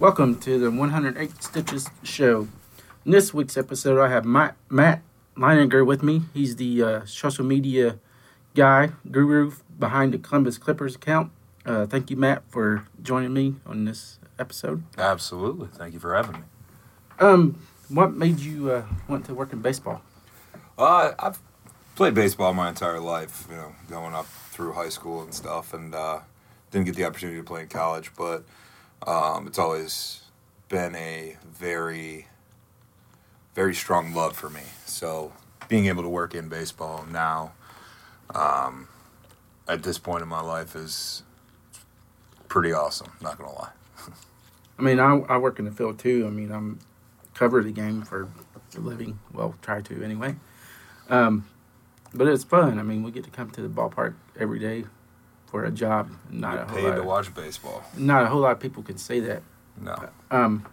Welcome to the 108 Stitches Show. In this week's episode, I have Matt, Matt Leininger with me. He's the uh, social media guy, guru behind the Columbus Clippers account. Uh, thank you, Matt, for joining me on this episode. Absolutely. Thank you for having me. Um, what made you uh, want to work in baseball? Uh, I've played baseball my entire life, you know, going up through high school and stuff, and uh, didn't get the opportunity to play in college, but um, it's always been a very, very strong love for me. So being able to work in baseball now, um, at this point in my life, is pretty awesome. Not gonna lie. I mean, I, I work in the field too. I mean, I'm cover the game for a living. Well, try to anyway. Um, but it's fun. I mean, we get to come to the ballpark every day for a job. Not Get a whole paid lot. to Of, watch baseball. not a whole lot of people can say that. No. Um,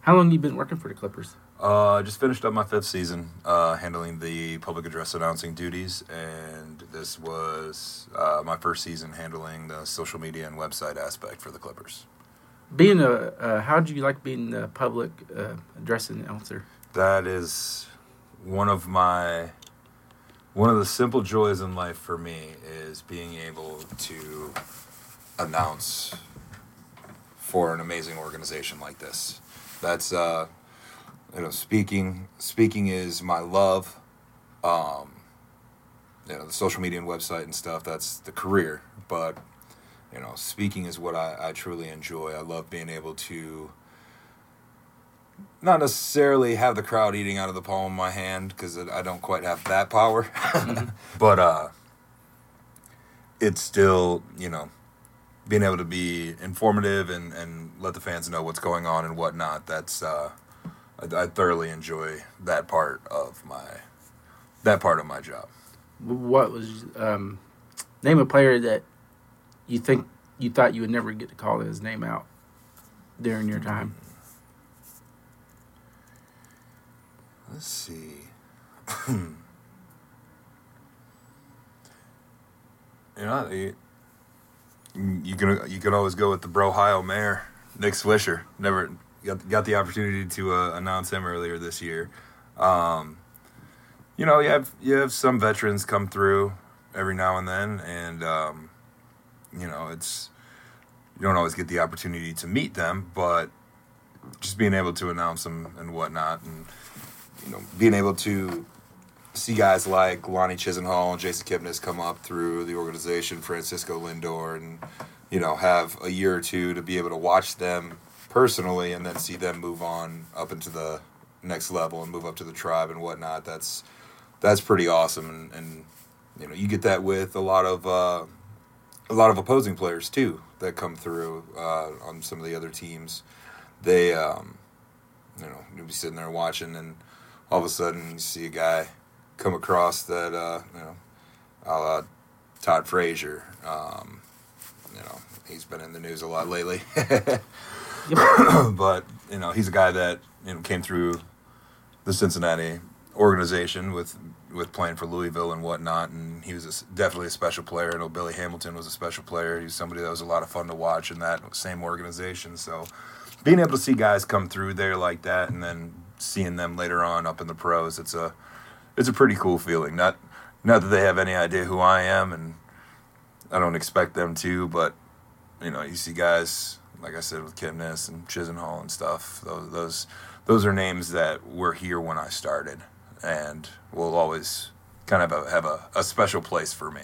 how long you been working for the Clippers? Uh, I just finished up my fifth season, uh, handling the public address announcing duties, and this was uh, my first season handling the social media and website aspect for the Clippers. Being a, uh, how did you like being the public uh, address announcer? That is one of my one of the simple joys in life for me is being able to announce for an amazing organization like this. That's uh, you know speaking speaking is my love. Um, you know the social media and website and stuff. That's the career, but you know speaking is what I, I truly enjoy. I love being able to not necessarily have the crowd eating out of the palm of my hand because I don't quite have that power, but uh, it's still you know being able to be informative and, and let the fans know what's going on and whatnot. That's uh, I, I thoroughly enjoy that part of my that part of my job. What was um, name a player that you think you thought you would never get to call his name out during your time? Let's see. you know, you, can you can always go with the bro, Brohio mayor, Nick Swisher. Never got got the opportunity to uh, announce him earlier this year. Um, you know, you have you have some veterans come through every now and then, and um, you know, it's you don't always get the opportunity to meet them, but just being able to announce them and whatnot, and you know, being able to see guys like Lonnie Chisenhall and Jason Kipnis come up through the organization, Francisco Lindor, and you know, have a year or two to be able to watch them personally, and then see them move on up into the next level and move up to the tribe and whatnot. That's that's pretty awesome, and, and you know, you get that with a lot of uh, a lot of opposing players too that come through uh, on some of the other teams. They, um, you know, you'll be sitting there watching and all of a sudden you see a guy come across that uh, you know, a la Todd Frazier. Um, you know, he's been in the news a lot lately. but you know, he's a guy that you know came through the Cincinnati organization with with playing for Louisville and whatnot, and he was a definitely a special player. I know Billy Hamilton was a special player. He's somebody that was a lot of fun to watch in that same organization. So being able to see guys come through there like that, and then seeing them later on up in the pros, it's a it's a pretty cool feeling. Not not that they have any idea who I am, and I don't expect them to, but you know, you see guys like I said with Kipnis and Chisenhall and stuff. Those those those are names that were here when I started, and will always kind of have a, a, a special place for me.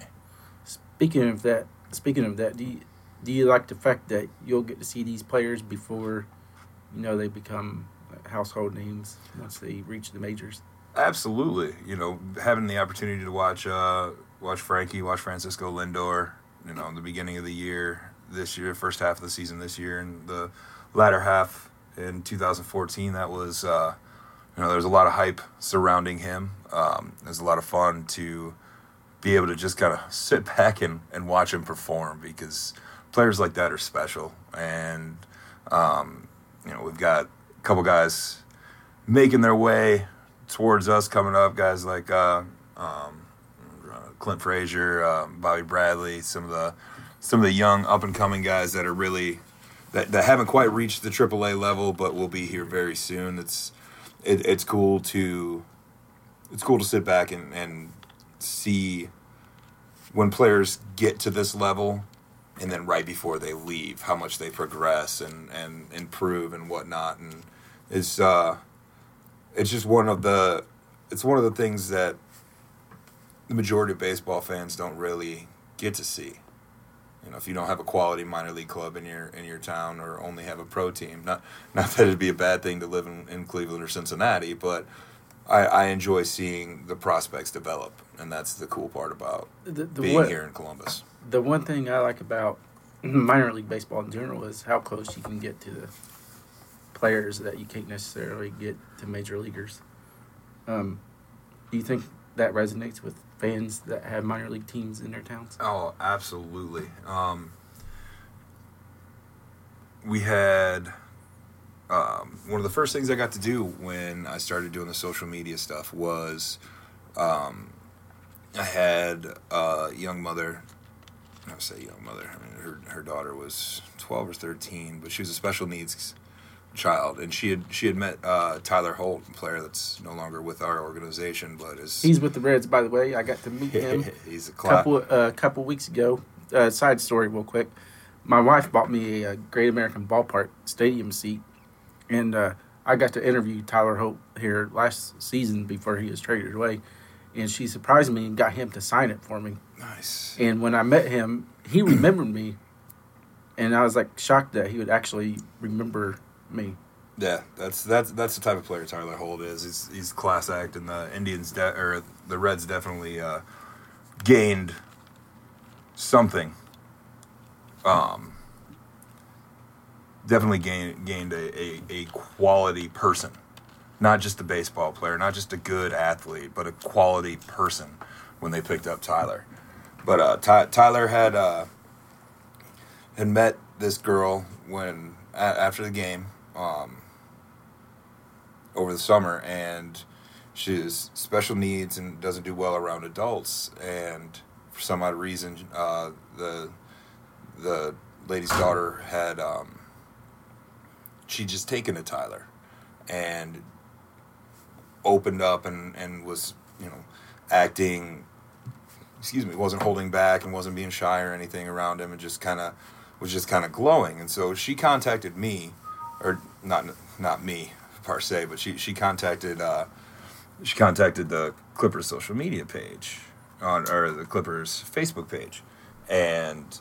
Speaking of that, speaking of that, do you, do you like the fact that you'll get to see these players before, you know, they become household names once they reach the majors? Absolutely, you know, having the opportunity to watch uh, watch Frankie, watch Francisco Lindor, you know, in the beginning of the year this year, first half of the season this year, and the latter half in 2014, that was, uh, you know, there was a lot of hype surrounding him. Um, it was a lot of fun to be able to just kind of sit back and, and watch him perform because players like that are special. And, um, you know, we've got couple guys making their way towards us coming up, guys like uh, um, Clint Frazier, um, Bobby Bradley, some of the some of the young up and coming guys that are really that, that haven't quite reached the AAA level, but will be here very soon. It's it, it's cool to it's cool to sit back and, and see when players get to this level and then right before they leave how much they progress and, and improve and whatnot and it's uh it's just one of the it's one of the things that the majority of baseball fans don't really get to see. You know, if you don't have a quality minor league club in your in your town or only have a pro team, not not that it'd be a bad thing to live in, in Cleveland or Cincinnati, but I, I enjoy seeing the prospects develop, and that's the cool part about The, the being one- here in Columbus. the one thing I like about minor league baseball in general is how close you can get to the players that you can't necessarily get to major leaguers. Um, do you think that resonates with fans that have minor league teams in their towns? Oh, absolutely. Um, we had um, one of the first things I got to do when I started doing the social media stuff was um, I had a young mother. I say young mother. I mean, her her daughter was twelve or thirteen, but she was a special needs child, and she had she had met uh, Tyler Holt, a player that's no longer with our organization, but is He's with the Reds, by the way. I got to meet him he's a a couple uh, couple weeks ago. Uh, side story, real quick. My wife bought me a, Great American Ballpark stadium seat, and uh, I got to interview Tyler Holt here last season before he was traded away, and she surprised me and got him to sign it for me. nice. And when I met him, he remembered me, and I was like shocked that he would actually remember me. Yeah, that's that's that's the type of player Tyler Holt is. He's he's class act, and the Indians de- or the Reds definitely uh, gained something. Um, definitely gained gained a, a, a quality person, not just a baseball player, not just a good athlete, but a quality person when they picked up Tyler. But uh, Ty- Tyler had uh, had met this girl when a- after the game um, over the summer, and she's special needs and doesn't do well around adults. And for some odd reason, uh, the the lady's daughter had um, she just taken to Tyler and opened up and, and was you know acting excuse me wasn't holding back and wasn't being shy or anything around him and just kind of was just kind of glowing and so she contacted me or not not me per se but she she contacted uh, she contacted the Clippers social media page on or the Clippers Facebook page and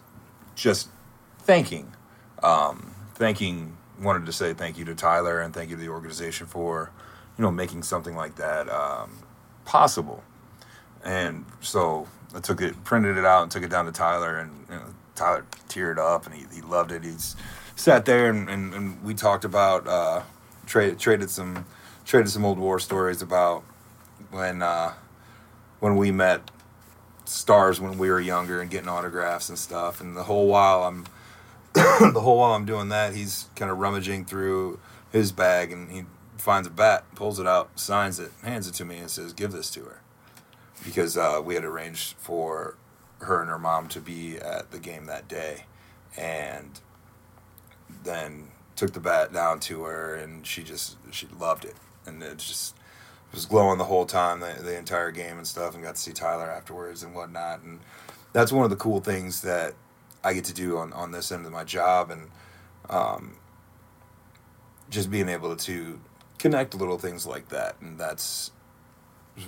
just thanking um, thanking wanted to say thank you to Tyler and thank you to the organization for you know making something like that um, possible. And so I took it printed it out and took it down to Tyler and you know, Tyler teared up and he, he loved it. He's sat there and, and, and we talked about uh, trade, traded some traded some old war stories about when uh, when we met stars when we were younger and getting autographs and stuff. And the whole while I'm the whole while I'm doing that, he's kind of rummaging through his bag and he finds a bat, pulls it out, signs it, hands it to me, and says, "Give this to her," because uh, we had arranged for her and her mom to be at the game that day, and then took the bat down to her, and she just she loved it, and it just was glowing the whole time, the, the entire game and stuff, and got to see Tyler afterwards and whatnot, and that's one of the cool things that I get to do on, on this end of my job and um, just being able to connect little things like that. And that's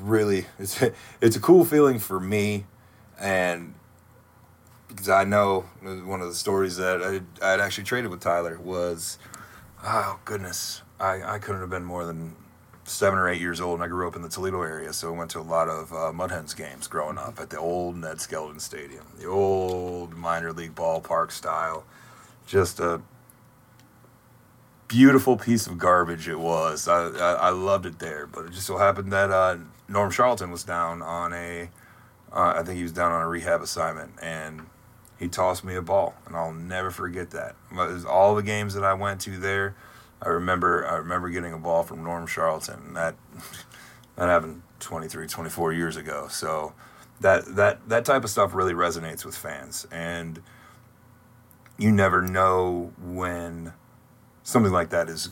really it's it's a cool feeling for me. And because I know one of the stories that I I had actually traded with Tyler was oh goodness I, I couldn't have been more than seven or eight years old and I grew up in the Toledo area so I went to a lot of uh, Mud Hens games growing up at the old Ned Skeldon Stadium the old minor league ballpark style. Just a beautiful piece of garbage it was. I, I, I loved it there but it just so happened that uh, Norm Charlton was down on a uh, I think he was down on a rehab assignment and he tossed me a ball and I'll never forget that all the games that I went to there I remember I remember getting a ball from Norm Charlton. That that happened 23, 24 years ago. So that that that type of stuff really resonates with fans. And you never know when something like that is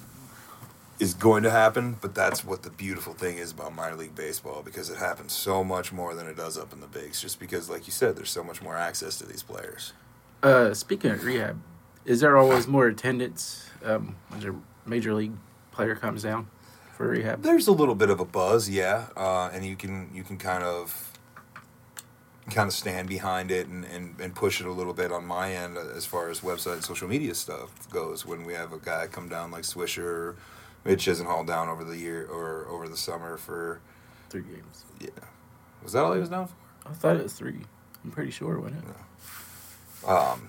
is going to happen, but that's what the beautiful thing is about minor league baseball because it happens so much more than it does up in the bigs. Just because, like you said, there's so much more access to these players. Uh, speaking of rehab, is there always more attendance um, when a major league player comes down for rehab? There's a little bit of a buzz, yeah, uh, and you can you can kind of kind of stand behind it and, and, and push it a little bit on my end as far as website and social media stuff goes. When we have a guy come down like Swisher Mitch Chisenhall down over the year or over the summer for three games. Yeah, was that all he was down for? I thought it was three. I'm pretty sure, wasn't it? Yeah. Um,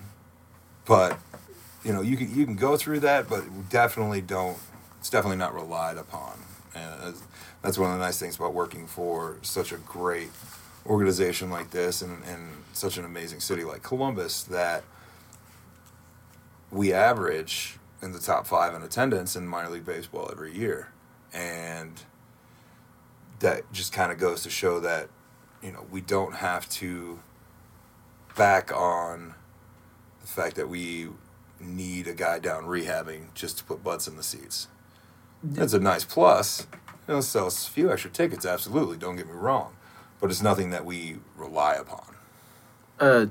but you know, you can you can go through that, but definitely don't. It's definitely not relied upon, and that's one of the nice things about working for such a great organization like this and, and such an amazing city like Columbus that we average in the top five in attendance in minor league baseball every year, and that just kind of goes to show that you know we don't have to back on the fact that we need a guy down rehabbing just to put butts in the seats. That's a nice plus. It'll sell a few extra tickets, absolutely. Don't get me wrong, but it's nothing that we rely upon. Uh,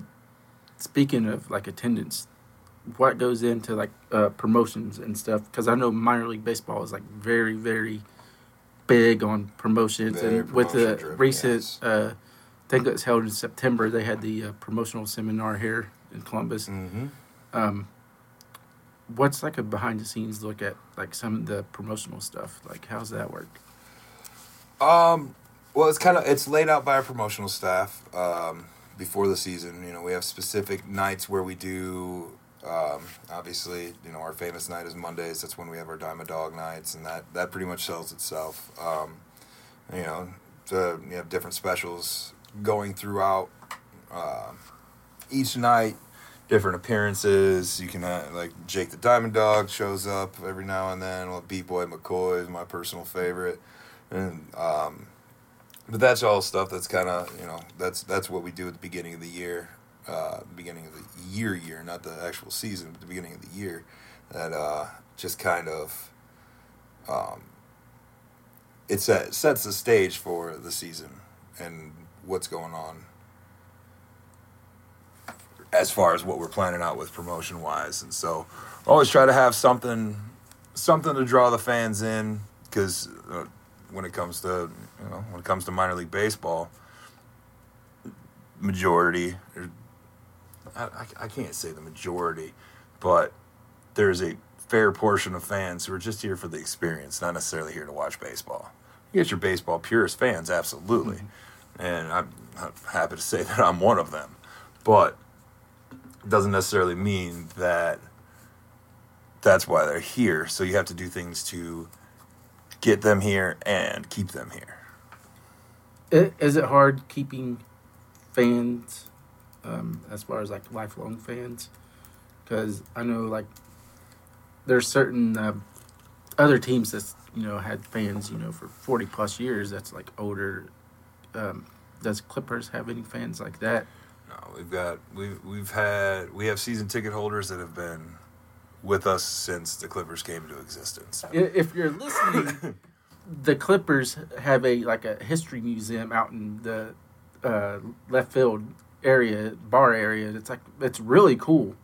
speaking of like attendance, what goes into like uh, promotions and stuff because I know minor league baseball is like very very big on promotions very and with the driven, recent yes. uh, thing that's held in September they had the uh, promotional seminar here in Columbus. Mm-hmm. Um, what's like a behind the scenes look at like some of the promotional stuff? Like how's that work? Um, well, it's kind of it's laid out by our promotional staff. Um, before the season, you know, we have specific nights where we do um, obviously, you know, our famous night is Mondays. That's when we have our Dime-A-Dog nights, and that, that pretty much sells itself. Um, you know, to, you have different specials going throughout uh, each night, different appearances. You can have, like Jake the Diamond Dog shows up every now and then. Well, Beat Boy McCoy is my personal favorite, and um, but that's all stuff that's kind of you know that's that's what we do at the beginning of the year uh, beginning of the year, year, not the actual season, but the beginning of the year, that uh, just kind of um, it set, sets the stage for the season and what's going on as far as what we're planning out with promotion wise. And so, always try to have something something to draw the fans in because uh, when it comes to you know when it comes to minor league baseball majority I, I can't say the majority, but there's a fair portion of fans who are just here for the experience, not necessarily here to watch baseball. You get your baseball purist fans, absolutely. Mm-hmm. And I'm, I'm happy to say that I'm one of them. But it doesn't necessarily mean that that's why they're here. So you have to do things to get them here and keep them here. Is it hard keeping fans um, as far as like lifelong fans, because I know like there's certain uh, other teams that's you know had fans you know for 40 plus years that's like older. Um, does Clippers have any fans like that? No, we've got we've we've had we have season ticket holders that have been with us since the Clippers came into existence. If you're listening, the Clippers have a like a history museum out in the uh, left field area, bar area. It's like it's really cool.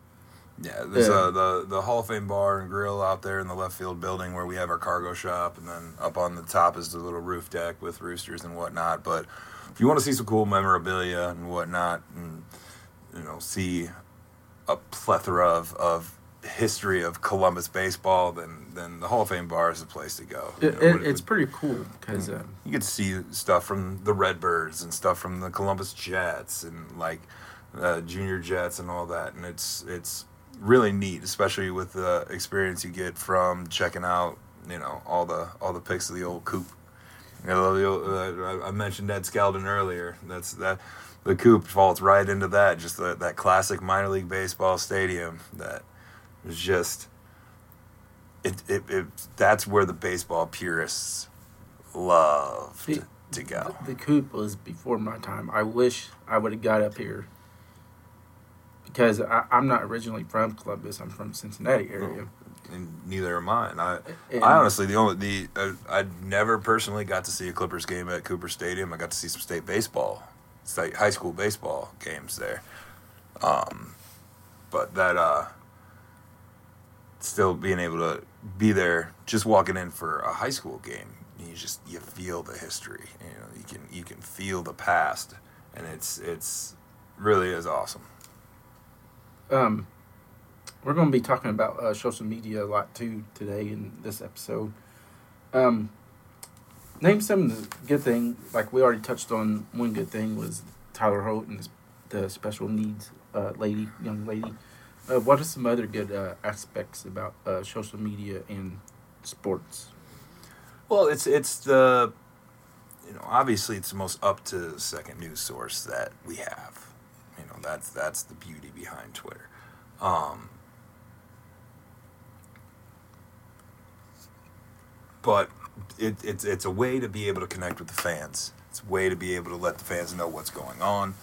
Yeah, there's yeah. Uh, the the Hall of Fame bar and grill out there in the left field building where we have our cargo shop, and then up on the top is the little roof deck with roosters and whatnot. But if you want to see some cool memorabilia and whatnot, and you know, see a plethora of, of history of Columbus baseball, then then the Hall of Fame bar is the place to go. It, know, it, it's pretty cool because um, you get to see stuff from the Redbirds and stuff from the Columbus Jets and like uh, Junior Jets and all that, and it's it's really neat, especially with the experience you get from checking out you know all the all the pics of the old coop. You know, the old, uh, I mentioned Ned Skeldon earlier. That's that the coop falls right into that, just the, that classic minor league baseball stadium that was just it, it, it that's where the baseball purists love to, to go. The, the coop was before my time. I wish I would have got up here because I, I'm not originally from Columbus. I'm from Cincinnati area. and neither am I. And I, And- I honestly, the only the uh, I never personally got to see a Clippers game at Cooper Stadium. I got to see some state baseball, state high school baseball games there. Um, but that uh, still being able to be there, just walking in for a high school game, you just you feel the history. You know, you can you can feel the past, and it's it's really is awesome. Um, we're going to be talking about uh, social media a lot too today in this episode. Um, name some of the good thing. Like we already touched on, one good thing was Tyler Holt and the special needs uh, lady, young lady. Uh, what are some other good uh, aspects about uh, social media and sports? Well, it's it's the you know obviously it's the most up to second news source that we have. You know that's that's the beauty behind Twitter. Um, but it, it's it's a way to be able to connect with the fans. It's a way to be able to let the fans know what's going on,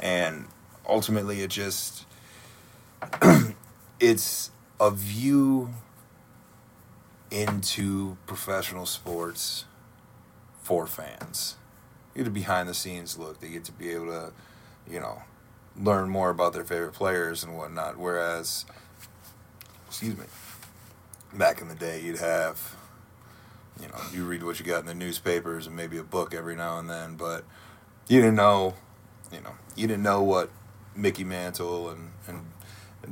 and ultimately it just it's a view into professional sports for fans. You get a behind the scenes look. They get to be able to, you know, learn more about their favorite players and whatnot. Whereas, excuse me, back in the day, you'd have, you know, you read what you got in the newspapers and maybe a book every now and then, but you didn't know, you know, you didn't know what Mickey Mantle and, and,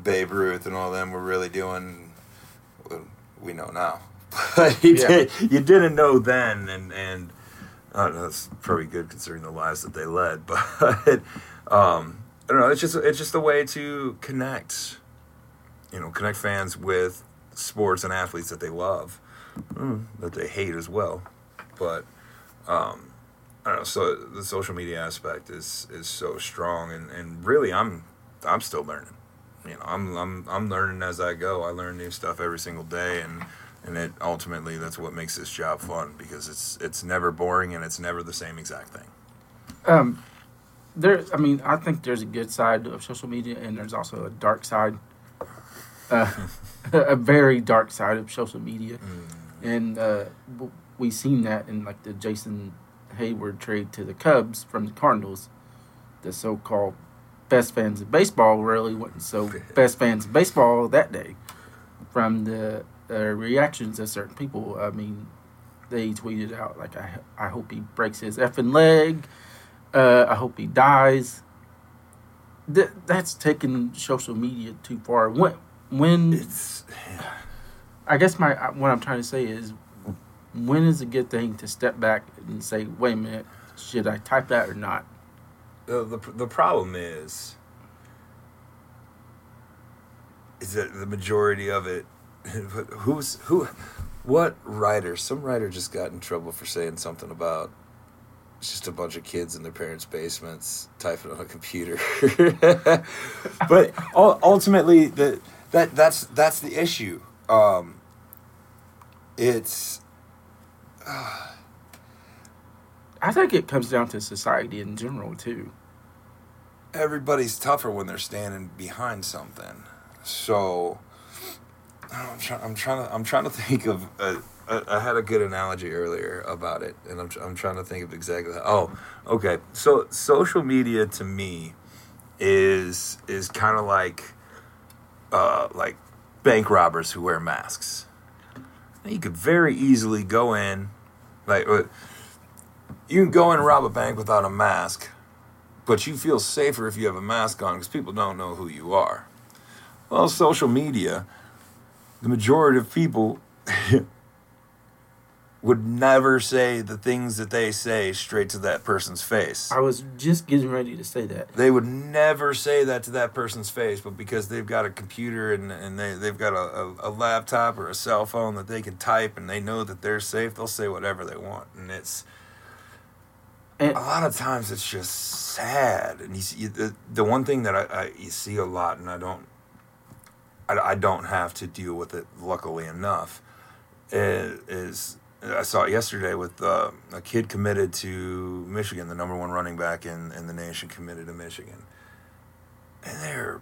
Babe Ruth and all them were really doing. Well, we know now. But you, Yeah. did, you didn't know then, and, and I don't know, that's probably good considering the lives that they led. But um, I don't know, it's just it's just a way to connect, you know, connect fans with sports and athletes that they love, mm, that they hate as well. But um, I don't know. So the social media aspect is is so strong, and, and really, I'm I'm still learning. You know, I'm I'm I'm learning as I go. I learn new stuff every single day, and and it ultimately that's what makes this job fun because it's it's never boring and it's never the same exact thing. Um, there, I mean, I think there's a good side of social media, and there's also a dark side, uh, a very dark side of social media, and uh, we seen that in like the Jason Heyward trade to the Cubs from the Cardinals. The so-called best fans of baseball really wasn't so best fans of baseball that day, from the uh, reactions of certain people. I mean, they tweeted out like, "I I hope he breaks his effing leg." Uh, I hope he dies. Th- that's taking social media too far. When, when It's I guess my what I'm trying to say is, when is a good thing to step back and say, "Wait a minute, should I type that or not?" The, the the problem is is that the majority of it who's who what writer some writer just got in trouble for saying something about just a bunch of kids in their parents' basements typing on a computer. But ultimately the that that's that's the issue. Um it's I think it comes down to society in general too. everybody's tougher when they're standing behind something. So I'm, try, I'm trying to I'm trying to think of a, a, I had a good analogy earlier about it, and I'm I'm trying to think of exactly. How, oh, okay. So social media to me is is kind of like uh, like bank robbers who wear masks. You could very easily go in, like uh, you can go in and rob a bank without a mask but you feel safer if you have a mask on because people don't know who you are. Well, social media, the majority of people would never say the things that they say straight to that person's face. I was just getting ready to say that. They would never say that to that person's face, but because they've got a computer and, and they, they've got a, a, a laptop or a cell phone that they can type and they know that they're safe, they'll say whatever they want. And it's, And a lot of times it's just sad. And you see the, the one thing that I, I you see a lot and i don't I, I don't have to deal with it luckily enough is, is i saw it yesterday with uh, a kid committed to michigan the number one running back in, in the nation committed to michigan. And they're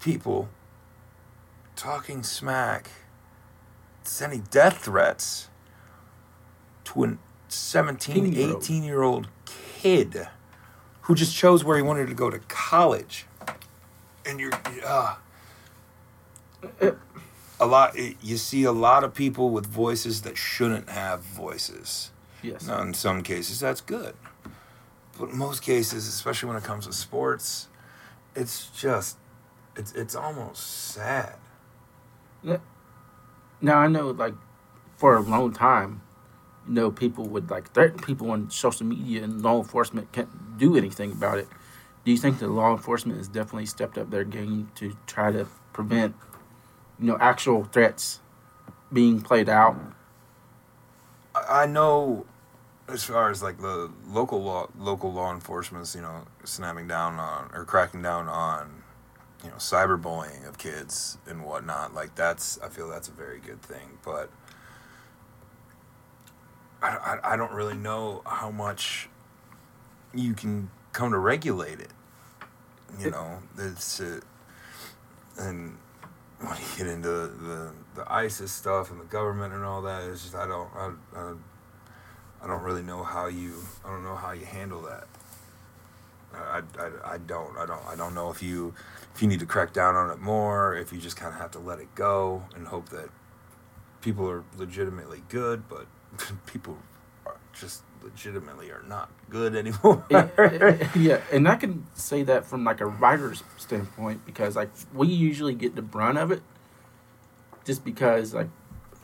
people talking smack, sending death threats to a 17, 18 year old kid who just chose where he wanted to go to college. And you're, uh, a lot, you see a lot of people with voices that shouldn't have voices. Yes. Now, in some cases, that's good. But in most cases, especially when it comes to sports, it's just, it's, it's almost sad. Now I know, like, for a long time, you know, people would like threaten people on social media, and law enforcement can't do anything about it. Do you think that law enforcement has definitely stepped up their game to try to prevent, you know, actual threats being played out? I know, as far as like the local law, local law enforcement's, you know, snapping down on or cracking down on, you know, cyberbullying of kids and whatnot. Like that's, I feel that's a very good thing. But I, I, I don't really know how much you can come to regulate it. You know, it's uh, and when you get into the the ISIS stuff and the government and all that, it's just I don't I, I, I don't really know how you I don't know how you handle that. I, I, I don't I don't I don't know if you if you need to crack down on it more if you just kind of have to let it go and hope that people are legitimately good but people are just legitimately are not good anymore. yeah, and I can say that from like a writer's standpoint because like we usually get the brunt of it, just because like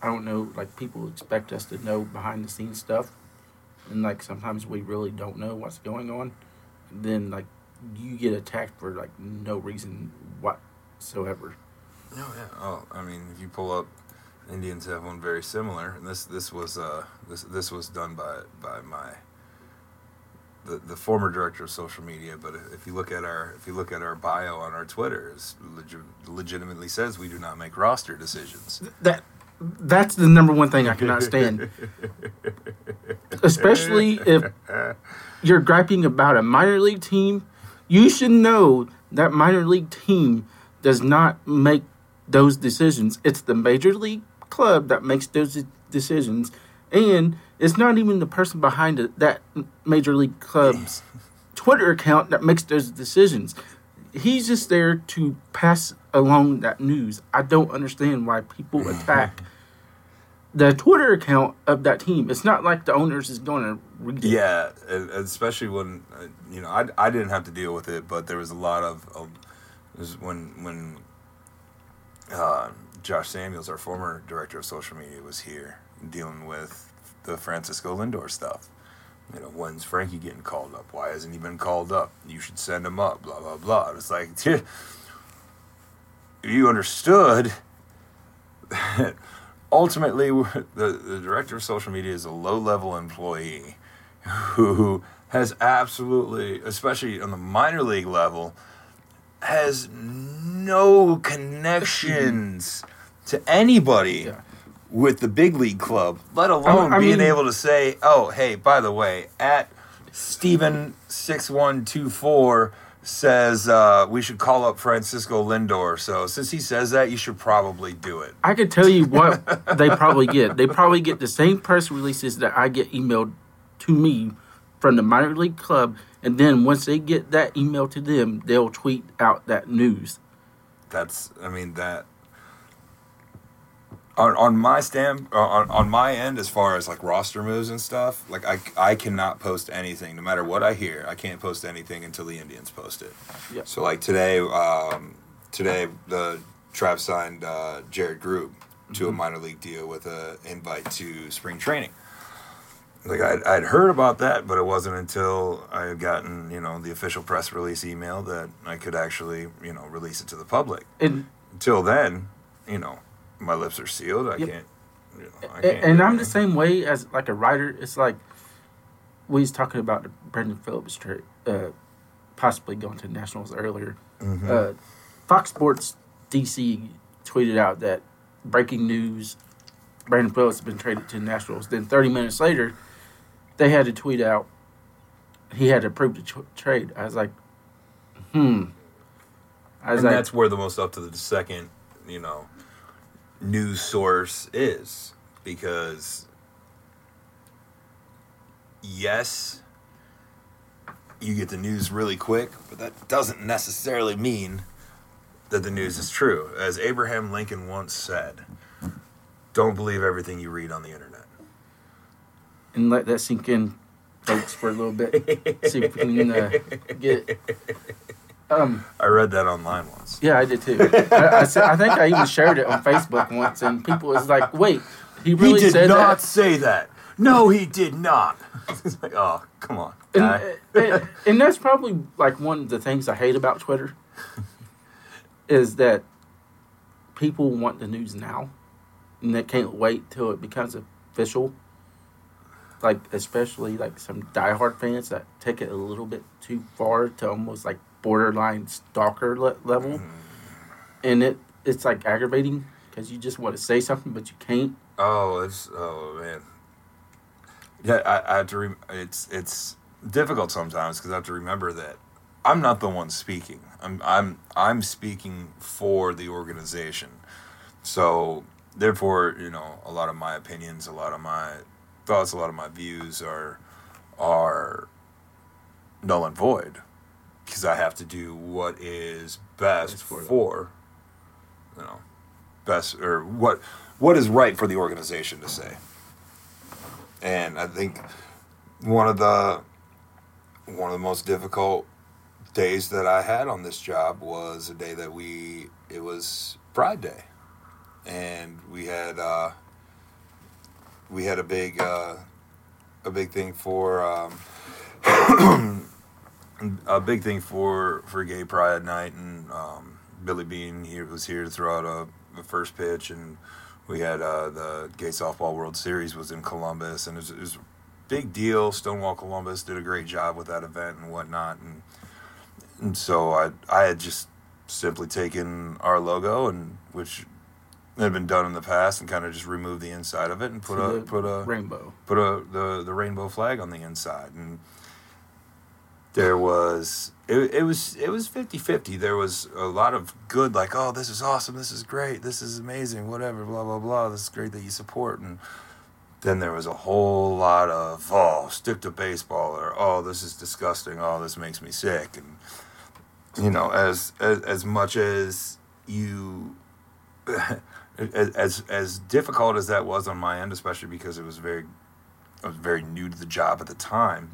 I don't know, like people expect us to know behind the scenes stuff, and like sometimes we really don't know what's going on. Then like you get attacked for like no reason whatsoever. Oh yeah. Oh, I mean, if you pull up, Indians have one very similar, and this this was uh this this was done by by my the the former director of social media. But if you look at our if you look at our bio on our Twitter, it legi- legitimately says we do not make roster decisions. That that's the number one thing I cannot stand. Especially if you're griping about a minor league team, you should know that minor league team does not make those decisions. It's the major league club that makes those decisions, and it's not even the person behind it, that major league club's Twitter account that makes those decisions. He's just there to pass along that news. I don't understand why people attack the Twitter account of that team. It's not like the owners is going to read it. Yeah, especially when uh, you know I, I didn't have to deal with it, but there was a lot of, of was when when uh, Josh Samuels, our former director of social media, was here dealing with the Francisco Lindor stuff. You know, when's Frankie getting called up? Why hasn't he been called up? You should send him up. Blah blah blah. It's like if you understood that ultimately the, the director of social media is a low level employee who has absolutely, especially on the minor league level, has no connections to anybody Yeah. with the big league club, let alone I being mean- able to say, "Oh, hey, by the way, at Steven six one two four says uh, we should call up Francisco Lindor. So since he says that, you should probably do it." I can tell you what they probably get. They probably get the same press releases that I get emailed to me from the minor league club, and then once they get that email to them, they'll tweet out that news. That's, I mean, that. On, on my stand uh, on, on my end as far as like roster moves and stuff like I, I cannot post anything no matter what i hear i can't post anything until the indians post it Yep. so like today um, today the Tribe signed uh, Jarrett Grube to a minor league deal with a invite to spring training like I'd, I'd heard about that but it wasn't until i had gotten you know the official press release email that i could actually you know release it to the public And until then, you know, my lips are sealed. I Yep. can't. You know, I and, can't and I'm the same way as like a writer. It's like we was talking about the Brandon Phillips trade, uh, possibly going to Nationals earlier. Mhm. Uh, Fox Sports DC tweeted out that breaking news: Brandon Phillips has been traded to Nationals. Then 30 minutes later, they had to tweet out he had approved the tr- trade. I was like, hmm. As and I, that's where the most up to the second, you know, news source is because yes, you get the news really quick, but that doesn't necessarily mean that the news is true. As Abraham Lincoln once said, don't believe everything you read on the internet. And let that sink in, folks, for a little bit. See if we can uh, get. Um, I read that online once. yeah, I did too. I, I, said- I think I even shared it on Facebook once, and people was like, "Wait, he really he did not that?" say that. No, he did not. it's like, oh, come on, And, and, and that's probably like one of the things I hate about Twitter is that people want the news now, and they can't wait till it becomes official. Like especially like some diehard fans that take it a little bit too far to almost like borderline stalker le- level, mm-hmm. and it it's like aggravating because you just want to say something but you can't. Oh, it's oh man. Yeah, I, I have to. Re- it's it's difficult sometimes because I have to remember that I'm not the one speaking. I'm I'm I'm speaking for the organization. So therefore, you know, a lot of my opinions, a lot of my thoughts, a lot of my views are are null and void because I have to do what is best for for, you know best or what what is right for the organization to say. And I think one of the one of the most difficult days that I had on this job was a day that we it was Pride Day, and we had uh, we had a big uh, a big thing for um, a big thing for for Gay Pride Night, and um, Billy Bean he was here to throw out a, a first pitch, and we had uh, the Gay Softball World Series was in Columbus, and it was, it was a big deal. Stonewall Columbus did a great job with that event and whatnot, and and so I I had just simply taken our logo and which had been done in the past and kind of just remove the inside of it and put to a put a rainbow. put a the the rainbow flag on the inside. And there was it, it was it was 50-50 there was a lot of good like oh this is awesome. This is great. This is amazing. Whatever blah blah blah. This is great that you support. And then there was a whole lot of oh stick to baseball or oh this is disgusting. Oh this makes me sick. And you know as as, as much as you as, as difficult as that was on my end especially because it was very I was very new to the job at the time.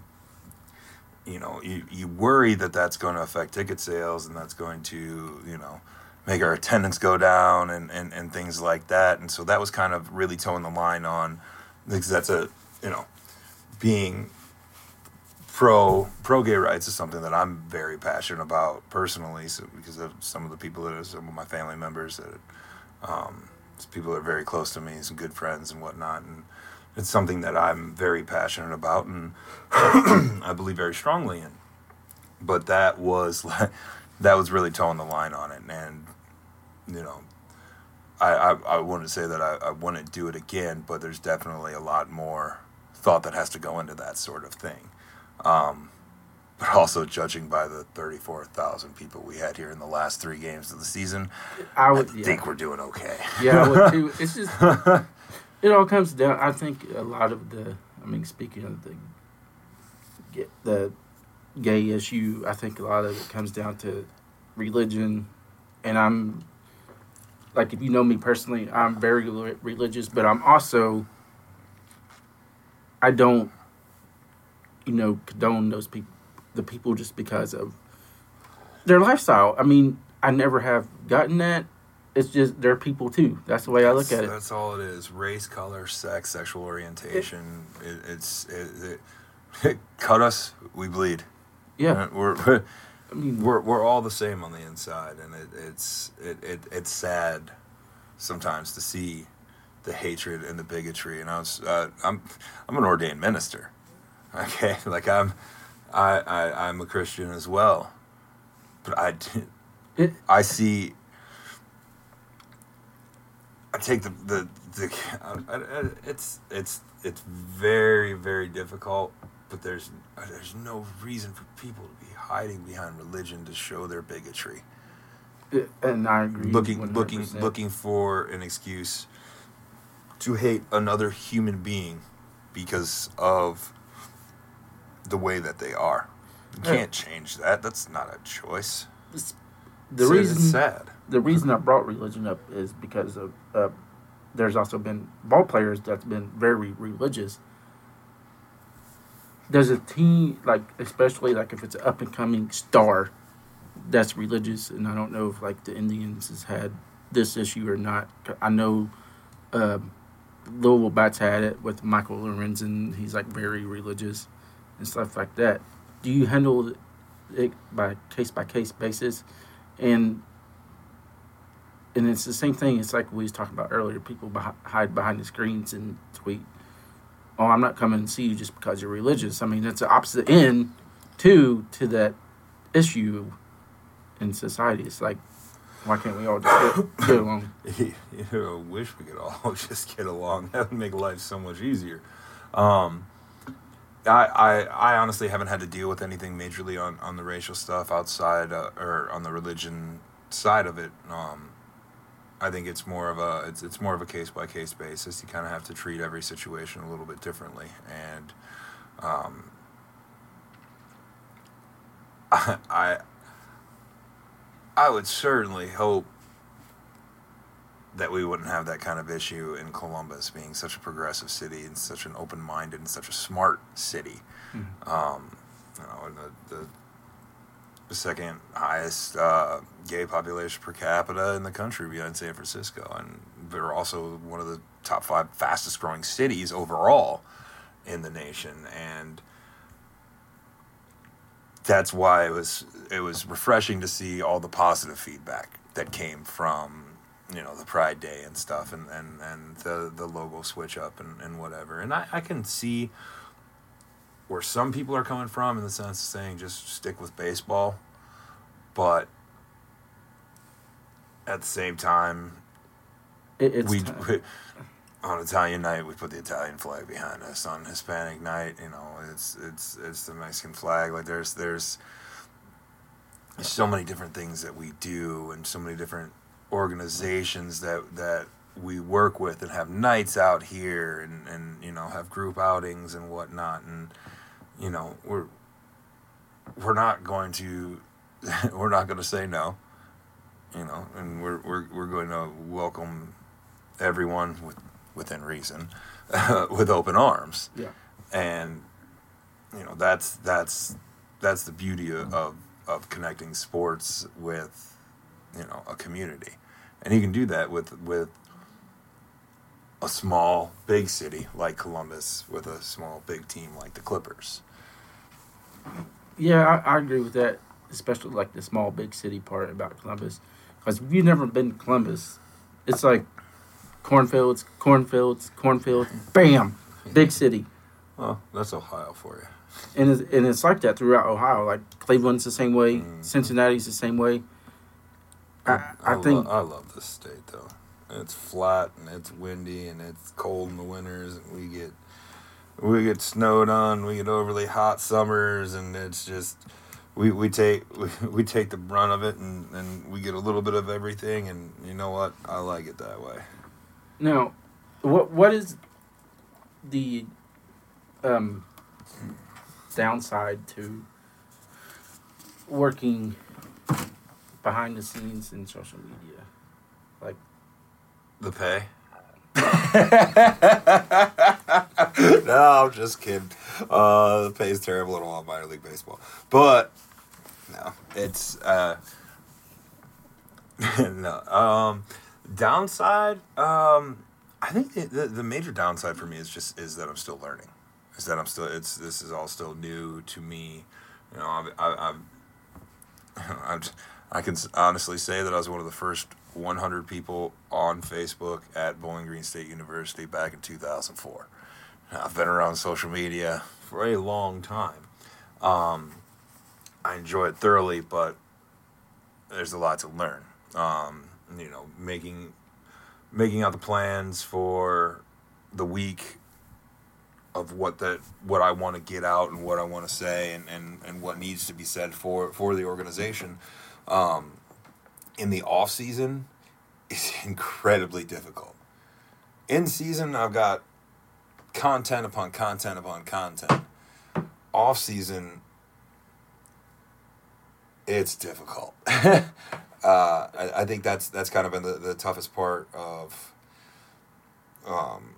You know, you, you worry that that's going to affect ticket sales and that's going to, you know, make our attendance go down and, and, and things like that. And so that was kind of really towing the line on, because that's a, you know, being pro pro gay rights is something that I'm very passionate about personally. So because of some of the people that are some of my family members that, um, people that are very close to me, some good friends and whatnot, and it's something that I'm very passionate about and I believe very strongly in. But that was like, that was really towing the line on it, and you know, I I, I wouldn't say that I, I wouldn't do it again, but there's definitely a lot more thought that has to go into that sort of thing. Um, but also judging by the 34,000 people we had here in the last three games of the season, I I would yeah. think we're doing okay. Yeah, I would too. It's just it all comes down. I think a lot of the. I mean, speaking of the the gay issue, I think a lot of it comes down to religion, and I'm like if you know me personally, I'm very religious, but I'm also I don't you know condone those people the people just because of their lifestyle. I mean, I never have gotten that it's just they're people too. That's the way I look That's- at it. That's all it is: race, color, sex, sexual orientation. It, it's it, it, cut us, we bleed. Yeah, we're I mean, we're we're all the same on the inside, and it, it's it, it it's sad sometimes to see the hatred and the bigotry. And I was uh, I'm I'm an ordained minister, okay, like I'm I, I I'm a Christian as well, but I It- I see. I take the the, the I, I, it's it's it's very very difficult, but there's there's no reason for people to be hiding behind religion to show their bigotry. And I agree. looking 100%. looking looking for an excuse to hate another human being because of the way that they are. You Yeah. can't change that. That's not a choice. The It's- reason it's sad. the reason I brought religion up is because of uh, there's also been ball players that's been very religious. There's a team like especially like if it's an up and coming star that's religious, and I don't know if like the Indians has had this issue or not. I know um, Louisville Bats had it with Michael Lorenzen. He's like very religious and stuff like that. Do you handle it by case by case basis? And and it's the same thing. It's like we was talking about earlier. People hide behind the screens and tweet, "Oh, I'm not coming to see you just because you're religious." I mean, that's the opposite end, too, to that issue in society. It's like, why can't we all just get, get along? you know, wish we could all just get along. That would make life so much easier. Um, I, I, I honestly haven't had to deal with anything majorly on, on the racial stuff outside uh, or on the religion side of it. Um, I think it's more of a it's it's more of a case by case basis. You kind of have to treat every situation a little bit differently, and um, I, I I would certainly hope that we wouldn't have that kind of issue in Columbus, being such a progressive city and such an open-minded and such a smart city. Um, you know, the the second highest uh, gay population per capita in the country behind San Francisco, and they're also one of the top five fastest growing cities overall in the nation, and that's why it was it was refreshing to see all the positive feedback that came from you know the Pride Day and stuff, and and, and the the logo switch up and, and whatever, and I, I can see where some people are coming from in the sense of saying just stick with baseball, but at the same time, It, it's we, we on Italian night we put the Italian flag behind us. On Hispanic night, you know, it's it's it's the Mexican flag. Like there's there's so many different things that we do, and so many different organizations that that we work with and have nights out here and and you know have group outings and whatnot and you know we're we're not going to we're not going to say no you know and we're we're, we're going to welcome everyone with, within reason with open arms yeah. and you know that's that's that's the beauty of, of of connecting sports with you know a community and you can do that with with a small big city like Columbus with a small big team like the Clippers Yeah, I, I agree with that, especially like the small big city part about Columbus. Because if you've never been to Columbus, it's like cornfields, cornfields, cornfields, bam, big city. well that's Ohio for you And it's, and it's like that throughout Ohio. Like Cleveland's the same way, Mm. Cincinnati's the same way. I, I, lo- think I love this state though. It's flat and it's windy and it's cold in the winters and we get we get snowed on, we get overly hot summers and it's just we, we take we, we take the brunt of it and, and we get a little bit of everything and you know what? I like it that way. now, what what is the um, downside to working behind the scenes in social media? Like The pay? no, I'm just kidding. Uh, the pay is terrible in all minor league baseball. But no, it's uh, no. Um, downside. Um, I think the, the the major downside for me is just is that I'm still learning. Is that I'm still it's this is all still new to me. You know, I've, I, I've I'm, j- I can honestly say that I was one of the first 100 people on Facebook at Bowling Green State University back in 2004. I've been around social media for a long time. Um, I enjoy it thoroughly, but there's a lot to learn. Um, you know, making making out the plans for the week of what that what I want to get out and what I want to say and, and, and what needs to be said for, for the organization. Um, in the off season is incredibly difficult. In season, I've got content upon content upon content. Off season, it's difficult. uh, I, I, think that's that's kind of been the, the toughest part of um,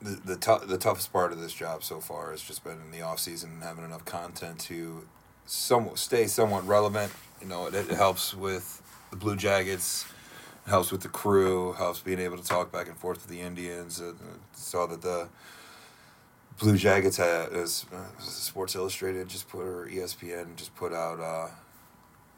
the the, t- the toughest part of this job so far has just been in the off season and having enough content to somewhat stay somewhat relevant. You know, it, it helps with the Blue Jackets, helps with the crew, helps being able to talk back and forth with the Indians. Uh, saw that the Blue Jackets had as uh, Sports Illustrated just put or ESPN just put out uh,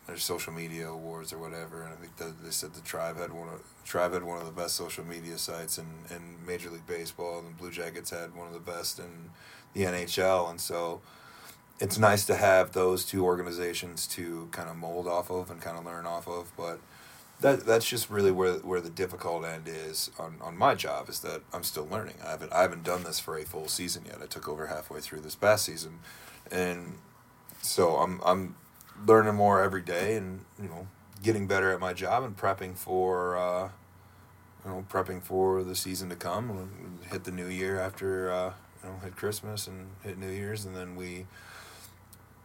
their social media awards or whatever, and I think the, they said the Tribe had one of Tribe had one of the best social media sites in, in Major League Baseball, and the Blue Jackets had one of the best in the NHL, and so it's nice to have those two organizations to kind of mold off of and kind of learn off of, but that that's just really where where the difficult end is on, on my job is that I'm still learning. I haven't I haven't done this for a full season yet. I took over halfway through this past season, and so I'm I'm learning more every day, and you know getting better at my job and prepping for uh, you know prepping for the season to come. hit the new year after uh, you know hit Christmas and hit New Year's, and then we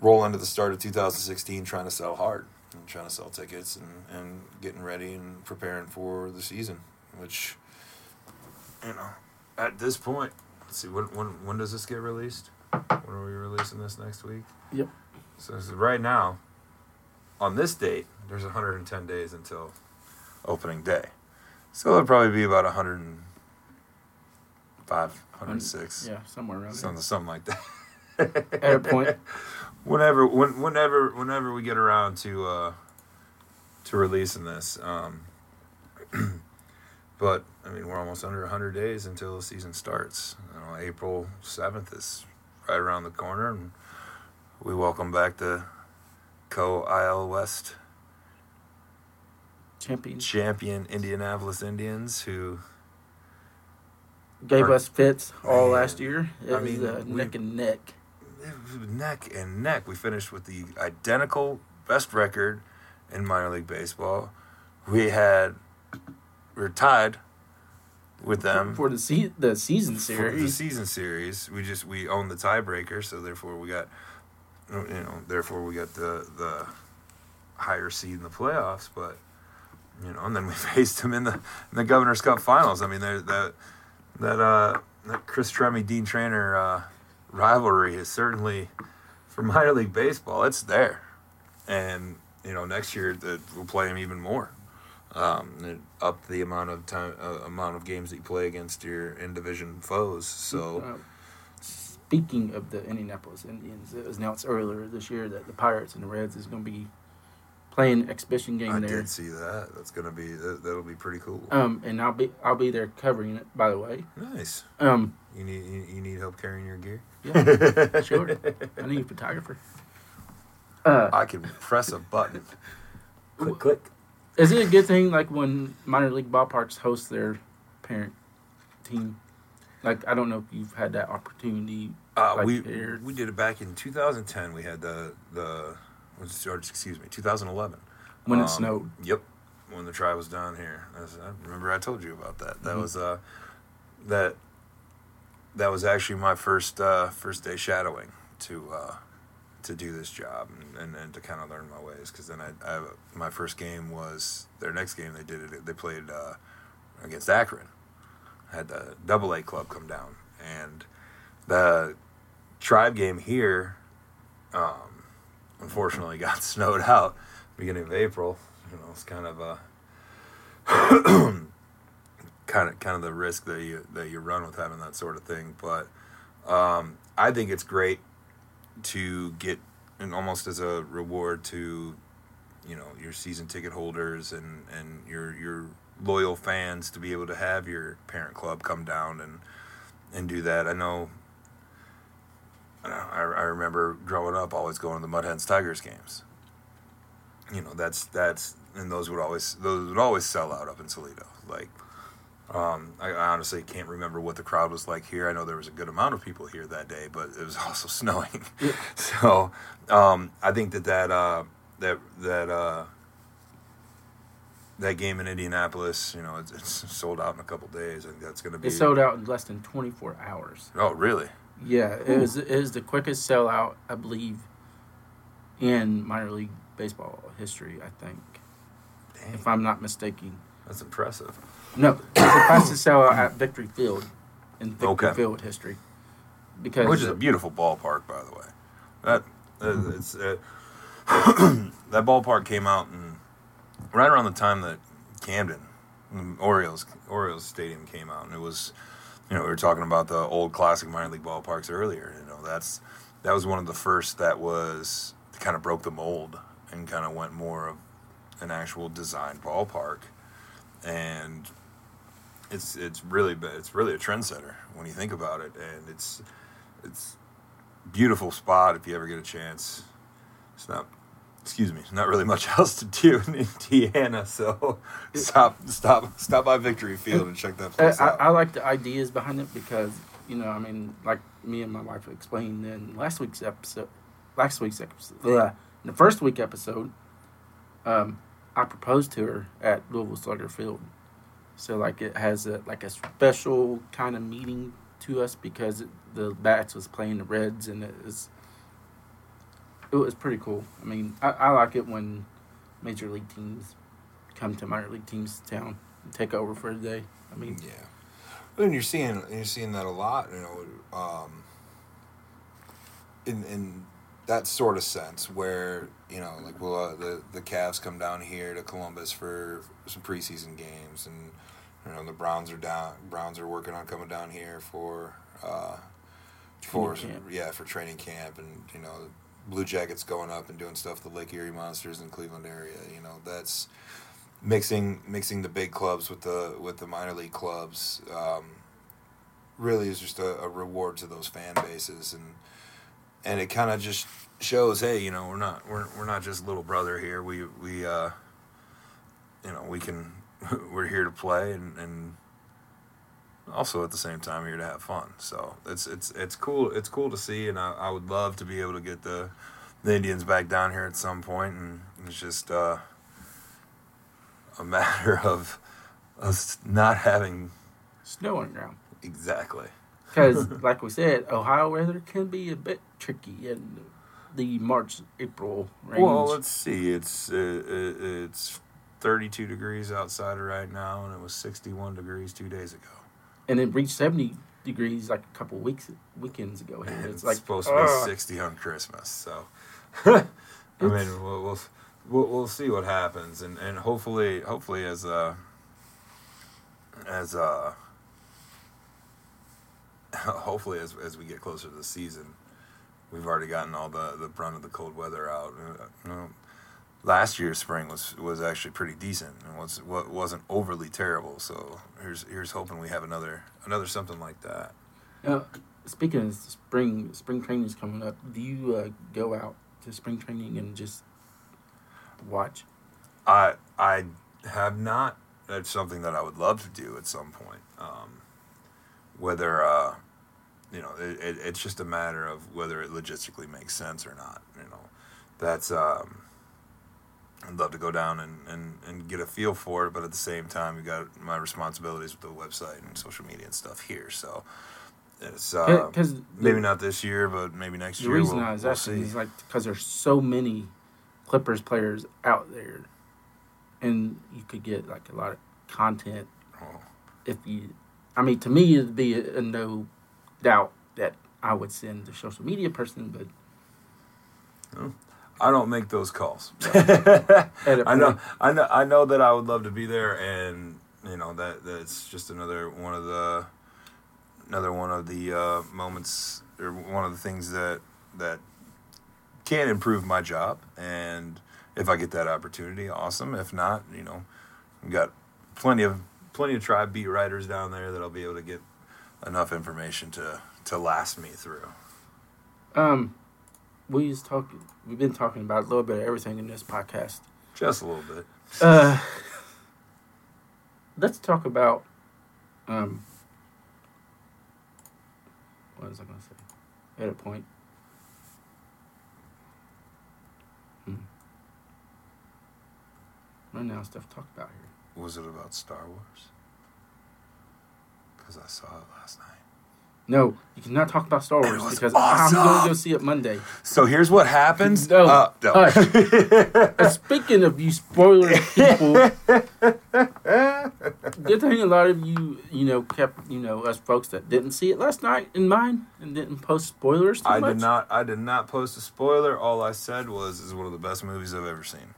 roll into the start of 2016 trying to sell hard and trying to sell tickets and, and getting ready and preparing for the season, which, you know, at this point, let's see, when, when, when does this get released? When are we releasing this next week? Yep. So, so right now, on this date, there's 110 days until opening day. So it'll probably be about 105, 106. Yeah, somewhere around something, there. Something like that. At a point. Whenever when, whenever whenever we get around to uh, to releasing this. Um, but I mean, we're almost under hundred days until the season starts. You know, April seventh is right around the corner, and we welcome back the Co IL West champion champion Indianapolis Indians who gave are, us fits all man, last year. It I was mean, uh, neck and neck neck and neck. We finished with the identical best record in minor league baseball. We had we were tied with them for the se- the season series. For the season series, we just we owned the tiebreaker, so therefore we got you know therefore we got the the higher seed in the playoffs. But you know, and then we faced them in the in the Governor's Cup Finals. I mean, that that uh, that Chris Tremie Dean Treanor. uh, rivalry is certainly for minor league baseball. It's there, and you know next year that we'll play them even more. Um, up the amount of time, uh, amount of games that you play against your in division foes. So, uh, speaking of the Indianapolis Indians, it was announced earlier this year that the Pirates and the Reds is going to be playing exhibition game I there. I did see that. That's gonna be that, that'll be pretty cool. Um, and I'll be I'll be there covering it. By the way. Nice. Um, you need you, you need help carrying your gear. Yeah, sure. I need a photographer. Uh, I can press a button. click click. Is it a good thing like when minor league ballparks host their parent team? Like I don't know if you've had that opportunity. Uh, like we we did it back in 2010. We had the the excuse me 2011 when um, it snowed. Yep, when the tribe was down here. I remember I told you about that. That mm-hmm. was uh that that was actually my first uh, first day shadowing to uh, to do this job and, and, and to kind of learn my ways. Because then I, I, my first game was their next game. They did it. They played uh, against Akron. I had the Double A club come down, and the tribe game here, um, unfortunately, got snowed out beginning of April. You know, it's kind of a kind of kind of the risk that you that you run with having that sort of thing. But um, I think it's great to get and almost as a reward to you know your season ticket holders and and your your loyal fans to be able to have your parent club come down and and do that. I know. I, I remember growing up always going to the Mud Hens Tigers games. You know that's that's and those would always those would always sell out up in Toledo. Like um, I, I, honestly can't remember what the crowd was like here. I know there was a good amount of people here that day, but it was also snowing. so um, I think that that uh, that that uh, that game in Indianapolis, you know, it's, it's sold out in a couple days. I think that's going to be. It sold out in less than 24 hours. Oh, really? Yeah, it was, it was the quickest sellout, I believe, in minor league baseball history, I think, Dang, if I'm not mistaken. that's impressive. No, it's the fastest sellout at Victory Field in Victory Okay. Field history. Because Which is a beautiful ballpark, by the way. That uh, it's uh, that ballpark came out in right around the time that Camden, Orioles Orioles Stadium came out, and it was, you know, we were talking about the old classic minor league ballparks earlier. You know, that's that was one of the first that was kind of broke the mold and kind of went more of an actual designed ballpark, and it's it's really it's really a trendsetter when you think about it, and it's it's beautiful spot if you ever get a chance. It's not, excuse me, not really much else to do in Indiana, so stop stop stop by Victory Field and check that place I, out. I like the ideas behind it because you know, I mean, like me and my wife explained in last week's episode, last week's episode, bleh, in the first week episode, um, I proposed to her at Louisville Slugger Field, so like it has a like a special kind of meaning to us because it, the bats was playing the Reds and it was it was pretty cool. I mean, I, I like it when major league teams come to minor league teams' town and take over for a day. I mean, Yeah, and you're seeing you're seeing that a lot, you know, um, in in that sort of sense where you know, like well, uh, the the Cavs come down here to Columbus for some preseason games, and you know the Browns are down. Browns are working on coming down here for uh, for yeah for training camp, and you know. Blue Jackets going up and doing stuff. The Lake Erie Monsters in Cleveland area, you know, that's mixing mixing the big clubs with the with the minor league clubs um, really is just a, a reward to those fan bases and and it kind of just shows, hey, you know, we're not we're we're not just little brother here. We we uh, you know, we can we're here to play and and also at the same time here to have fun. So it's it's it's cool. It's cool to see, and I, I would love to be able to get the the Indians back down here at some point, and it's just uh, a matter of us not having snow on the ground. exactly. Because, like we said, Ohio weather can be a bit tricky in the March April range. Well, let's see. It's uh, uh, it's 32 degrees outside right now, and it was 61 degrees two days ago. And it reached seventy degrees like a couple weeks weekends ago. Here. And It's, it's like supposed to be 60 on Christmas. So, I mean, we'll, we'll we'll we'll see what happens, and and hopefully hopefully as uh as uh hopefully as as we get closer to the season, we've already gotten all the the brunt of the cold weather out. Uh, you know, last year's spring was was actually pretty decent and was wa- wasn't overly terrible. So here's here's hoping we have another another something like that. Uh, speaking of spring, spring training is coming up. Do you uh, go out to spring training and just watch? I I have not. That's something that I would love to do at some point. Um, whether uh, you know, it, it, it's just a matter of whether it logistically makes sense or not. You know, that's um, I'd love to go down and, and, and get a feel for it, but at the same time, you got my responsibilities with the website and social media and stuff here. So it's uh, Because maybe not this year, but maybe next The year. reason we'll, I was we'll asking see. is like because there's so many Clippers players out there, and you could get like a lot of content Oh. if you. I mean, to me, it'd be a, a no doubt that I would send the social media person, but I don't make those calls. at a I know, I know, I know that I would love to be there, and you know that that's just another one of the, another one of the uh, moments or one of the things that that can improve my job. And if I get that opportunity, awesome. If not, you know, we got plenty of plenty of tribe beat writers down there that I'll be able to get enough information to to last me through. Um, we was talking. We've been talking about a little bit of everything in this podcast. Just a little bit. Uh, let's talk about um. What was I going to say? At a point. Hmm. out of stuff to talk about here. Was it about Star Wars? Because I saw it last night. No, you cannot talk about Star Wars because awesome. I'm going to go see it Monday. So here's what happens. No. Uh, no. Speaking of you spoiler people, good thing a lot of you, you know, kept, you know, us folks that didn't see it last night in mind and didn't post spoilers too I much. did not. I did not post a spoiler. All I said was, "Is one of the best movies I've ever seen."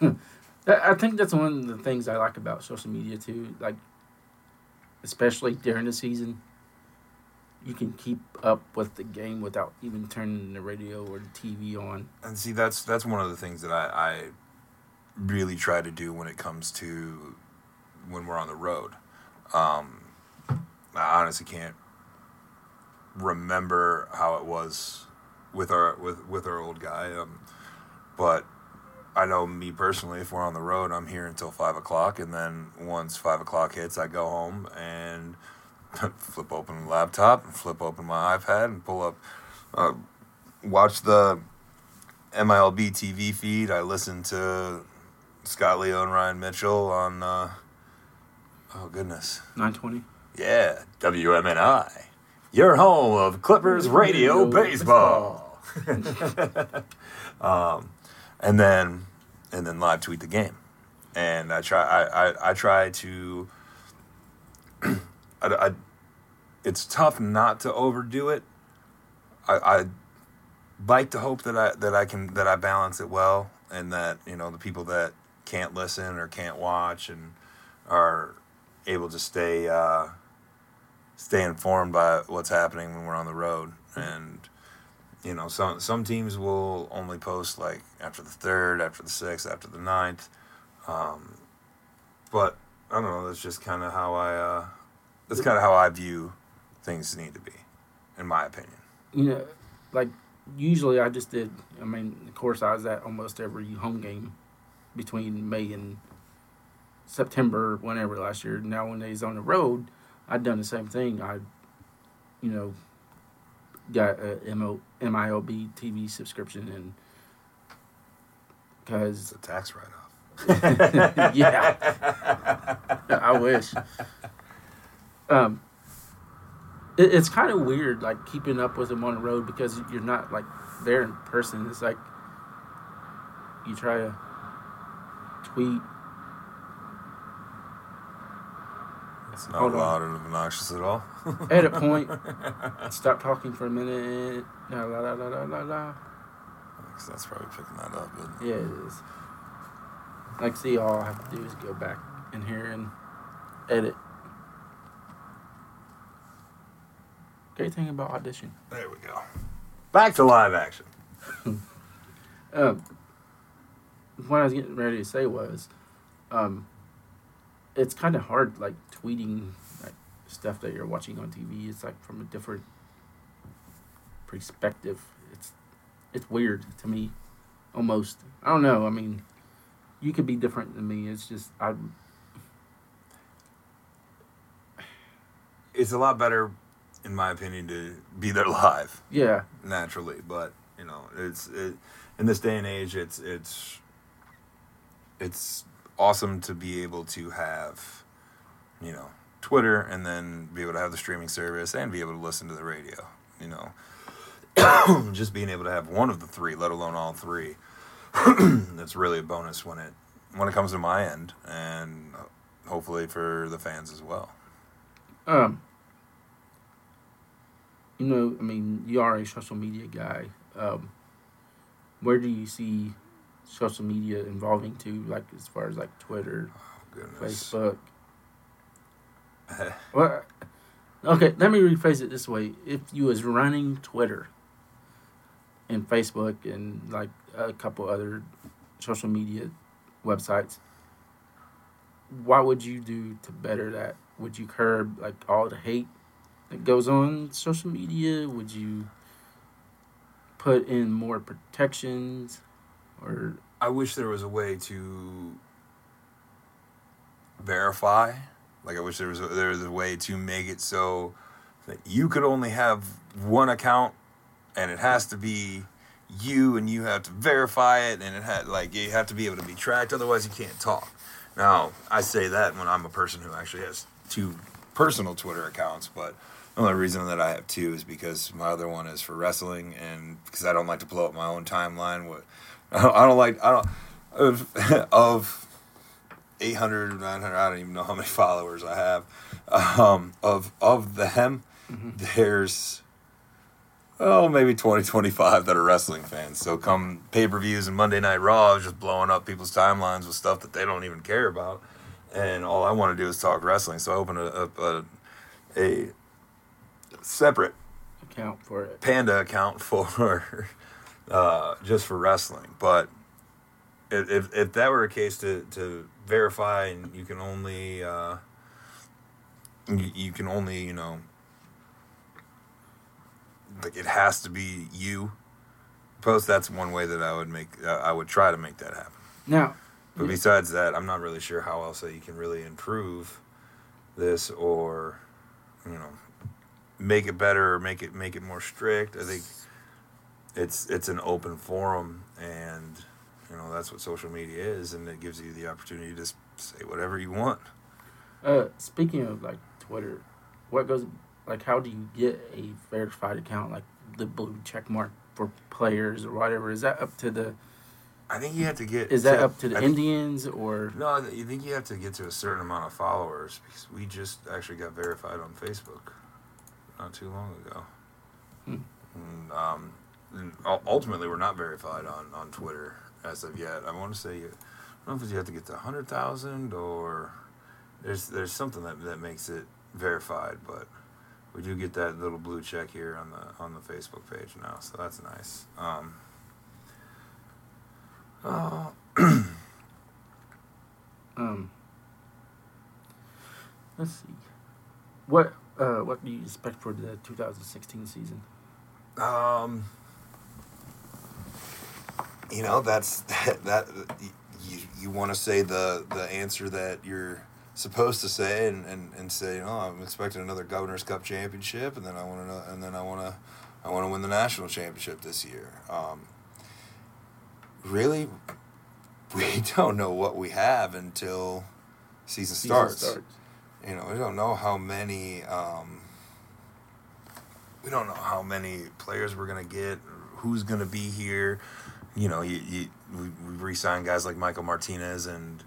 I I think that's one of the things I like about social media too. Like, especially during the season, you can keep up with the game without even turning the radio or the TV on. And see, that's that's one of the things that I, I really try to do when it comes to when we're on the road. Um, I honestly can't remember how it was with our with with our old guy, um, but I know me personally. If we're on the road, I'm here until five o'clock, and then once five o'clock hits, I go home and flip open the laptop and flip open my iPad and pull up, uh, watch the MILB TV feed. I listen to Scott Leo and Ryan Mitchell on. Uh, oh goodness, Nine twenty. yeah, WMNI, your home of Clippers radio baseball. um, and then and then live tweet the game, and I try I I, I try to. I, I, it's tough not to overdo it. I, I like to hope that I that I can that I balance it well, and that you know the people that can't listen or can't watch and are able to stay uh, stay informed by what's happening when we're on the road. And you know, some some teams will only post like after the third, after the sixth, after the ninth. Um, but I don't know. That's just kind of how I. Uh, that's kind of how I view things need to be, in my opinion. You know, like usually I just did. I mean, of course, I was at almost every home game between May and September, whenever last year. Now, when they was on the road, I'd done the same thing. I, you know, got a MO, MILB TV subscription and because It's a tax write-off. yeah, I wish. Um, it, it's kind of weird, like keeping up with them on the road because you're not like there in person. It's like you try to tweet. It's not Hold on. loud and obnoxious at all. Edit point. Stop talking for a minute. La la la la la la la. Because that's probably picking that up. But Yeah, it is. Like, see, all I have to do is go back in here and edit. Great thing about audition. there we go. Back to live action. Um, what I was getting ready to say was, um, it's kind of hard, like tweeting like stuff that you're watching on TV. It's like from a different perspective. It's it's weird to me, almost. I don't know. I mean, you could be different than me. It's just I. It's a lot better, in my opinion, to be there live Yeah, naturally. But you know, it's it, in this day and age, it's it's it's awesome to be able to have, you know, Twitter and then be able to have the streaming service and be able to listen to the radio. You know, just being able to have one of the three, let alone all three, that's really a bonus when it when it comes to my end, and hopefully for the fans as well. Um, you know, I mean, you are a social media guy. Um, where do you see social media involving too, like as far as like Twitter, oh, Goodness. Facebook? Well, okay, let me rephrase it this way: If you was running Twitter and Facebook and like a couple other social media websites, what would you do to better that? Would you curb like all the hate that goes on social media? Would you put in more protections, or I wish there was a way to verify. Like I wish there was a, there was a way to make it so that you could only have one account, and it has to be you and you have to verify it and it had like you have to be able to be tracked otherwise you can't talk now i say that when i'm a person who actually has two personal twitter accounts but the only reason that i have two is because my other one is for wrestling and because i don't like to blow up my own timeline with i don't like i don't of, of 800 900 i don't even know how many followers i have um, of of them there's oh maybe 20 25 that are wrestling fans. So come pay-per-views and monday night raw just blowing up people's timelines with stuff that they don't even care about. And all i want to do is talk wrestling. So i open a, a, a, a separate Account for it. panda account for uh, just for wrestling. But if, if if that were a case to to verify, and you can only uh, you, you can only you know like it has to be you post. That's one way that I would make uh, I would try to make that happen. Now, But besides that, I'm not really sure how else that you can really improve this or you know make it better or make it make it more strict. I think it's it's an open forum and you know that's what social media is and it gives you the opportunity to say whatever you want. uh, speaking of like Twitter, what goes like? How do you get a verified account like the blue check mark for players or whatever? Is that up to the? I think you have to get Is that up to the I think- Indians or? No, I you think you have to get to a certain amount of followers because we just actually got verified on Facebook not too long ago. Hmm. And, um, and ultimately, we're not verified on, on Twitter as of yet. I want to say, you, I don't know if you have to get to hundred thousand or there's there's something that, that makes it verified, but we do get that little blue check here on the on the Facebook page now, so that's nice. Um, uh, Um, let's see. What uh, what do you expect for the 2016 season? Um, You know, that's that. that you you want to say the the answer that you're supposed to say, and, and, and say, you know, I'm expecting another Governor's Cup championship, and then I want to, and then I want to, I want to win the national championship this year. Um, really, we don't know what we have until season, Season starts. You know, we don't know how many. Um, we don't know how many players we're gonna get, who's gonna be here. You know, you, you we, we re-signed guys like Michael Martinez and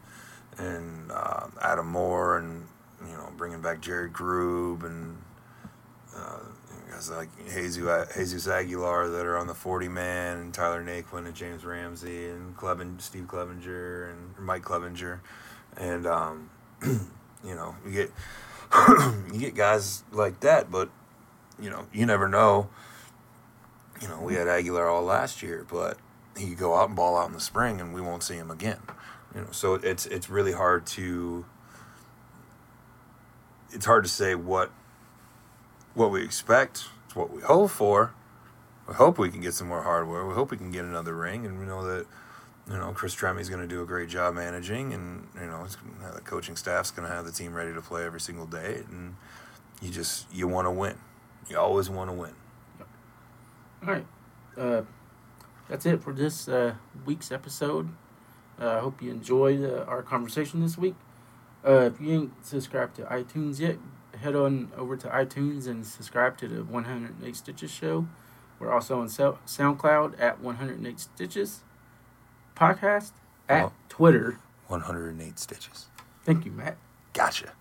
and uh, Adam Moore, and you know, bringing back Jarrett Grube and uh, guys like Jesus, Jesus Aguilar that are on the 40 man, and Tyler Naquin and James Ramsey and Cleven, Steve Clevenger and Mike Clevinger, and um, you know, you get you get guys like that, but you know, you never know. You know, we had Aguilar all last year, but he could go out and ball out in the spring, and we won't see him again. You know, so it's it's really hard to it's hard to say what what we expect. It's what we hope for. We hope we can get some more hardware. We hope we can get another ring, and we know that you know Chris Tremie's going to do a great job managing, and you know the coaching staff's going to have the team ready to play every single day, and you just you want to win. You always want to win. All right. Uh, that's it for this uh, week's episode. Uh, I hope you enjoyed uh, our conversation this week. Uh, if you ain't subscribed to iTunes yet, head on over to iTunes and subscribe to the 108 Stitches show. We're also on SoundCloud at 108 Stitches podcast at Oh. Twitter. 108 stitches. Thank you, Matt. Gotcha.